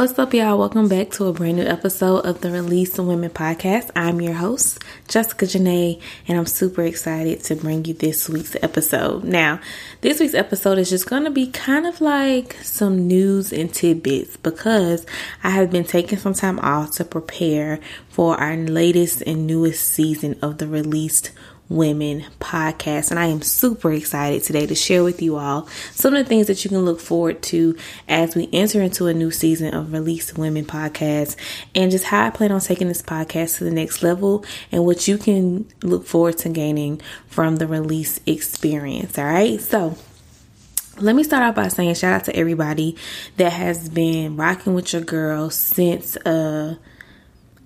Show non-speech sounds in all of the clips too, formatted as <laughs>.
What's up, y'all? Welcome back to a brand new episode of the Release Women podcast. I'm your host, Jessica Janae, and I'm super excited to bring you this week's episode. Now, this week's episode is just going to be kind of like some news and tidbits because I have been taking some time off to prepare for our latest and newest season of the Released Women podcast. And I am super excited today to share with you all some of the things that you can look forward to as we enter into a new season of Release Women podcast and just how I plan on taking this podcast to the next level and what you can look forward to gaining from the release experience. All right. So, let me start out by saying shout out to everybody that has been rocking with your girl since uh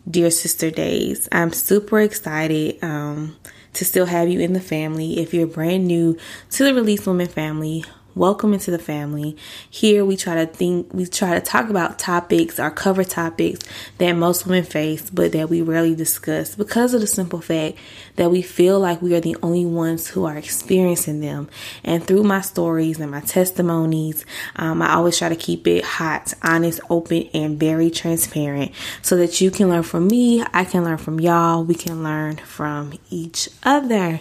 dear sister days. I'm super excited um, to still have you in the family. If you're brand new to the Release Women family, welcome into the family. Here we try to think, we try to talk about topics or cover topics that most women face, but that we rarely discuss because of the simple fact that we feel like we are the only ones who are experiencing them. And through my stories and my testimonies, um, I always try to keep it hot, honest, open, and very transparent so that you can learn from me, I can learn from y'all, we can learn from each other.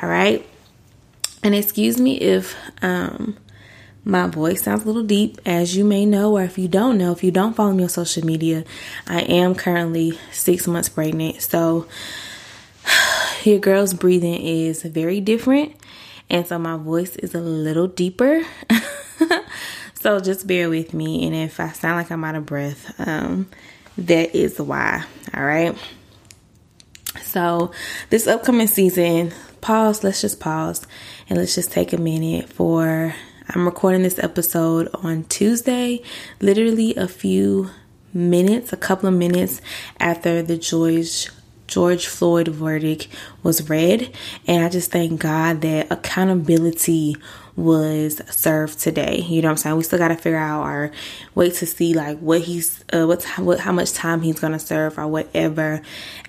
All right. And excuse me if um, my voice sounds a little deep, as you may know, or if you don't know, if you don't follow me on social media, I am currently six months pregnant. So <sighs> your girl's breathing is very different, and so my voice is a little deeper. <laughs> so just bear with me, and if I sound like I'm out of breath, um, that is why. All right. So, this upcoming season, pause, let's just pause and let's just take a minute for. I'm recording this episode on Tuesday, literally a few minutes, a couple of minutes after the George George Floyd verdict was read, and I just thank God that accountability was served today. You know what I'm saying? We still got to figure out or wait to see like what he's uh, what, what how much time he's going to serve or whatever.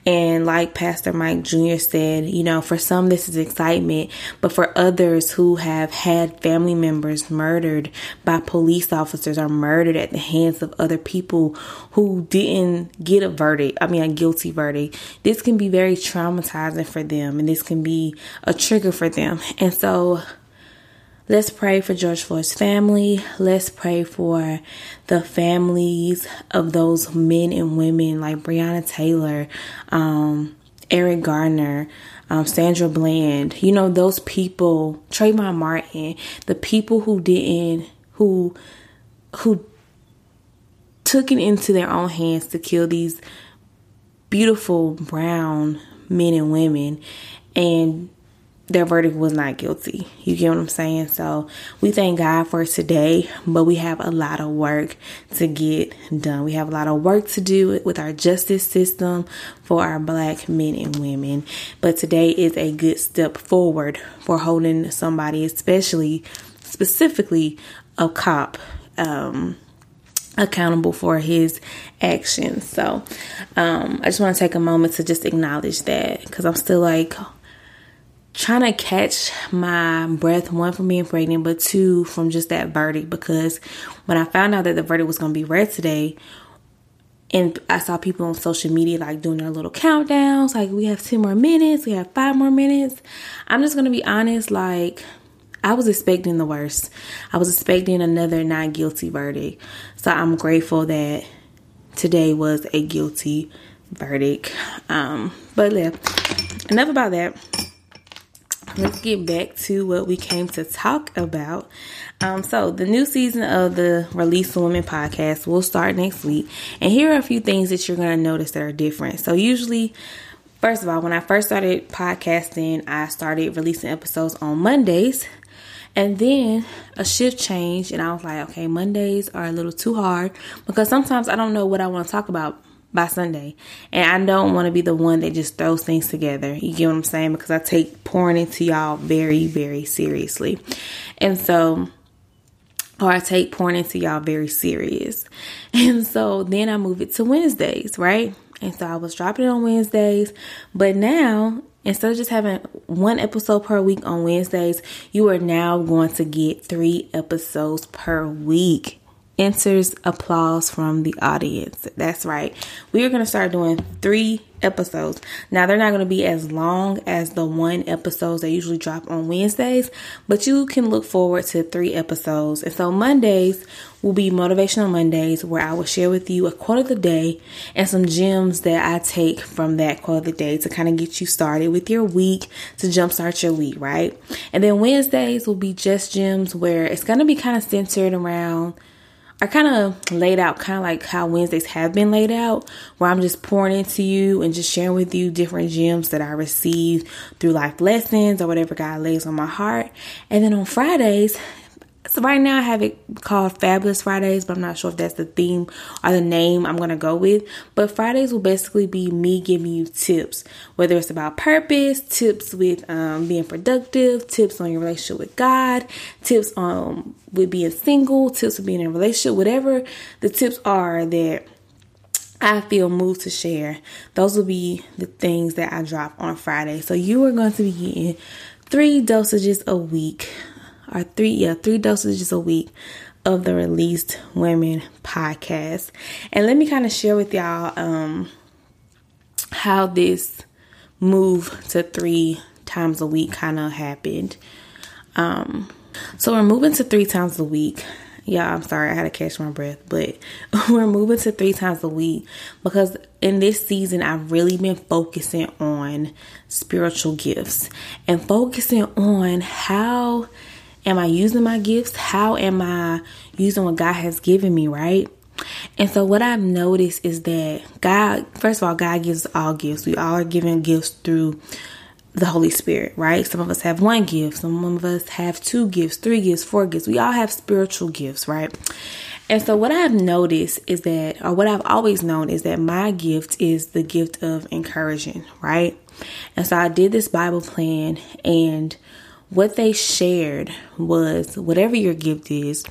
And like Pastor Mike Jr. said, you know, for some this is excitement, but for others who have had family members murdered by police officers or murdered at the hands of other people who didn't get a verdict, I mean a guilty verdict, this can be very traumatizing for them and this can be a trigger for them. And so Let's pray for George Floyd's family. Let's pray for the families of those men and women like Breonna Taylor, um, Eric Garner, um, Sandra Bland. You know, those people, Trayvon Martin, the people who didn't, who, who took it into their own hands to kill these beautiful brown men and women. And their verdict was not guilty. You get what I'm saying? So we thank God for today, but we have a lot of work to get done. We have a lot of work to do with our justice system for our black men and women. But today is a good step forward for holding somebody, especially specifically a cop, um, accountable for his actions. So um, I just want to take a moment to just acknowledge that because I'm still like trying to catch my breath one from being pregnant but two from just that verdict because when i found out that the verdict was going to be read today and i saw people on social media like doing their little countdowns like we have 10 more minutes we have five more minutes i'm just going to be honest like I was expecting the worst. I was expecting another not guilty verdict. So I'm grateful that today was a guilty verdict. Um, but yeah, enough about that. Let's get back to what we came to talk about. Um, so the new season of the Release Women podcast will start next week, and here are a few things that you're going to notice that are different. So usually First of all, when I first started podcasting, I started releasing episodes on Mondays. And then a shift changed, and I was like, okay, Mondays are a little too hard because sometimes I don't know what I want to talk about by Sunday. And I don't want to be the one that just throws things together. You get what I'm saying? Because I take pouring into y'all very, very seriously. And so, or I take pouring into y'all very serious. <laughs> And so then I move it to Wednesdays, right? And so I was dropping it on Wednesdays. But now, instead of just having one episode per week on Wednesdays, you are now going to get three episodes per week enters applause from the audience. That's right. We are going to start doing three episodes. Now, they're not going to be as long as the one episodes that usually drop on Wednesdays, but you can look forward to three episodes. And so, Mondays will be Motivational Mondays, where I will share with you a quote of the day and some gems that I take from that quote of the day to kind of get you started with your week, to jumpstart your week, right? And then Wednesdays will be just gems, where it's going to be kind of centered around I kind of laid out kind of like how Wednesdays have been laid out, where I'm just pouring into you and just sharing with you different gems that I receive through life lessons or whatever God lays on my heart. And then on Fridays, so right now I have it called Fabulous Fridays, but I'm not sure if that's the theme or the name I'm gonna go with. But Fridays will basically be me giving you tips, whether it's about purpose, tips with um, being productive, tips on your relationship with God, tips on with being single, tips with being in a relationship, whatever the tips are that I feel moved to share. Those will be the things that I drop on Friday. So you are going to be getting three dosages a week or three, yeah, three dosages a week of the Released Women podcast. And let me kind of share with y'all um, how this move to three times a week kind of happened. Um, so we're moving to three times a week. Yeah, I'm sorry, I had to catch my breath, but <laughs> we're moving to three times a week because in this season, I've really been focusing on spiritual gifts and focusing on how Am I using my gifts? How am I using what God has given me, right? And so what I've noticed is that God, first of all, God gives all gifts. We all are given gifts through the Holy Spirit, right? Some of us have one gift, some of us have two gifts, three gifts, four gifts. We all have spiritual gifts, right? And so what I've noticed is that, or what I've always known is that my gift is the gift of encouraging, right? And so I did this Bible plan and what they shared was whatever your gift is,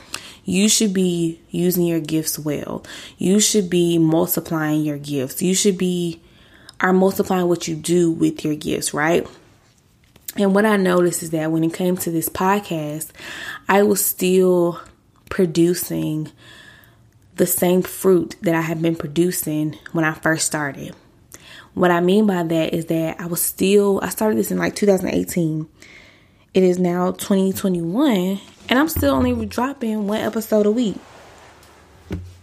you should be using your gifts well. You should be multiplying your gifts. You should be are multiplying what you do with your gifts, right? And what I noticed is that when it came to this podcast, I was still producing the same fruit that I had been producing when I first started. What I mean by that is that I was still, I started this in like 2018 it is now 2021 and I'm still only dropping one episode a week.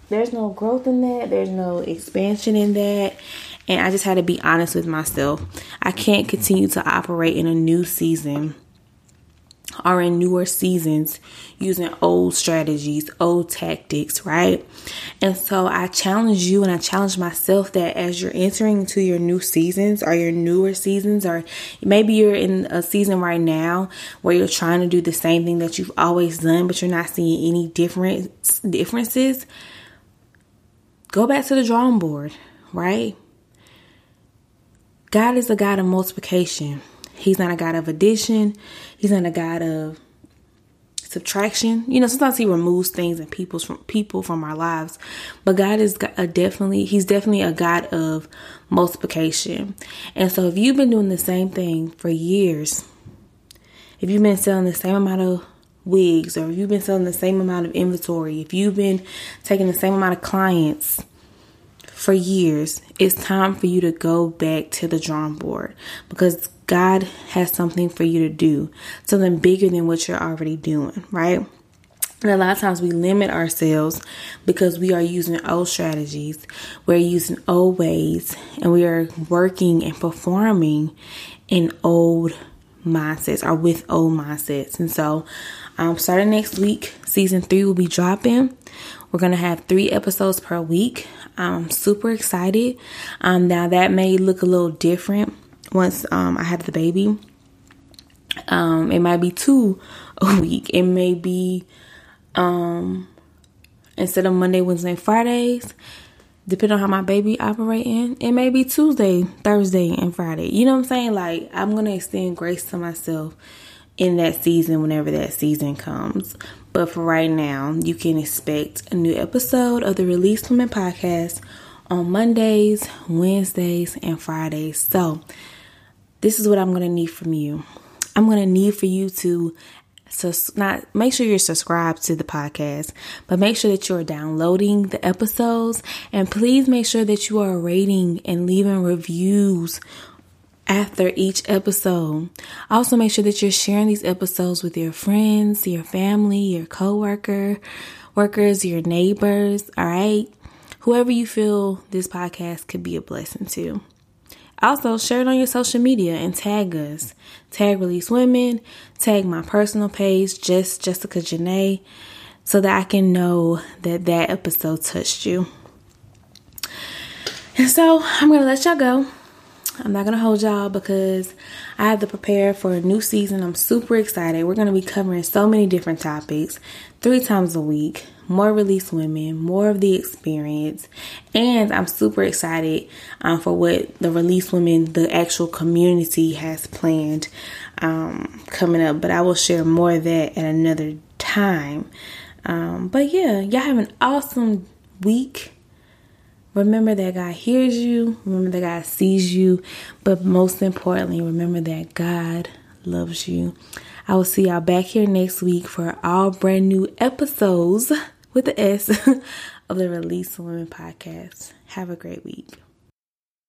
There's no growth in that, there's no expansion in that. And I just had to be honest with myself. I can't continue to operate in a new season are in newer seasons using old strategies, old tactics, right? And so I challenge you and I challenge myself that as you're entering into your new seasons or your newer seasons, or maybe you're in a season right now where you're trying to do the same thing that you've always done, but you're not seeing any difference differences, go back to the drawing board, right? God is a God of multiplication. He's not a God of addition. He's not a God of subtraction. You know, sometimes he removes things and people from people from our lives, but God is a definitely he's definitely a God of multiplication. And so if you've been doing the same thing for years, if you've been selling the same amount of wigs or if you've been selling the same amount of inventory, if you've been taking the same amount of clients, for years, it's time for you to go back to the drawing board because God has something for you to do, something bigger than what you're already doing, right? And a lot of times we limit ourselves because we are using old strategies, we're using old ways, and we are working and performing in old mindsets or with old mindsets. And so, um, starting next week, season three will be dropping. We're gonna have three episodes per week. I'm super excited. Um, now that may look a little different once um, I have the baby. Um, it might be two <laughs> a week. It may be um, instead of Monday, Wednesday, Fridays. Depending on how my baby operating, it may be Tuesday, Thursday, and Friday. You know what I'm saying? Like I'm gonna extend grace to myself in that season whenever that season comes. But for right now, you can expect a new episode of the Release Women podcast on Mondays, Wednesdays, and Fridays. So, this is what I'm going to need from you. I'm going to need for you to so not make sure you're subscribed to the podcast, but make sure that you're downloading the episodes and please make sure that you are rating and leaving reviews after each episode. Also, make sure that you're sharing these episodes with your friends, your family, your coworker, workers, your neighbors, all right? Whoever you feel this podcast could be a blessing to. Also, share it on your social media and tag us. Tag Release Women, tag my personal page, just Jessica Janae, so that I can know that that episode touched you. And so, I'm going to let y'all go. I'm not gonna hold y'all because I have to prepare for a new season. I'm super excited. We're gonna be covering so many different topics three times a week. More release women, more of the experience, and I'm super excited um, for what the release women, the actual community, has planned um, coming up. But I will share more of that at another time. Um, but yeah, y'all have an awesome week Remember that God hears you, remember that God sees you, but most importantly, remember that God loves you. I will see y'all back here next week for all brand new episodes with the S <laughs> of the Release Women podcast. Have a great week.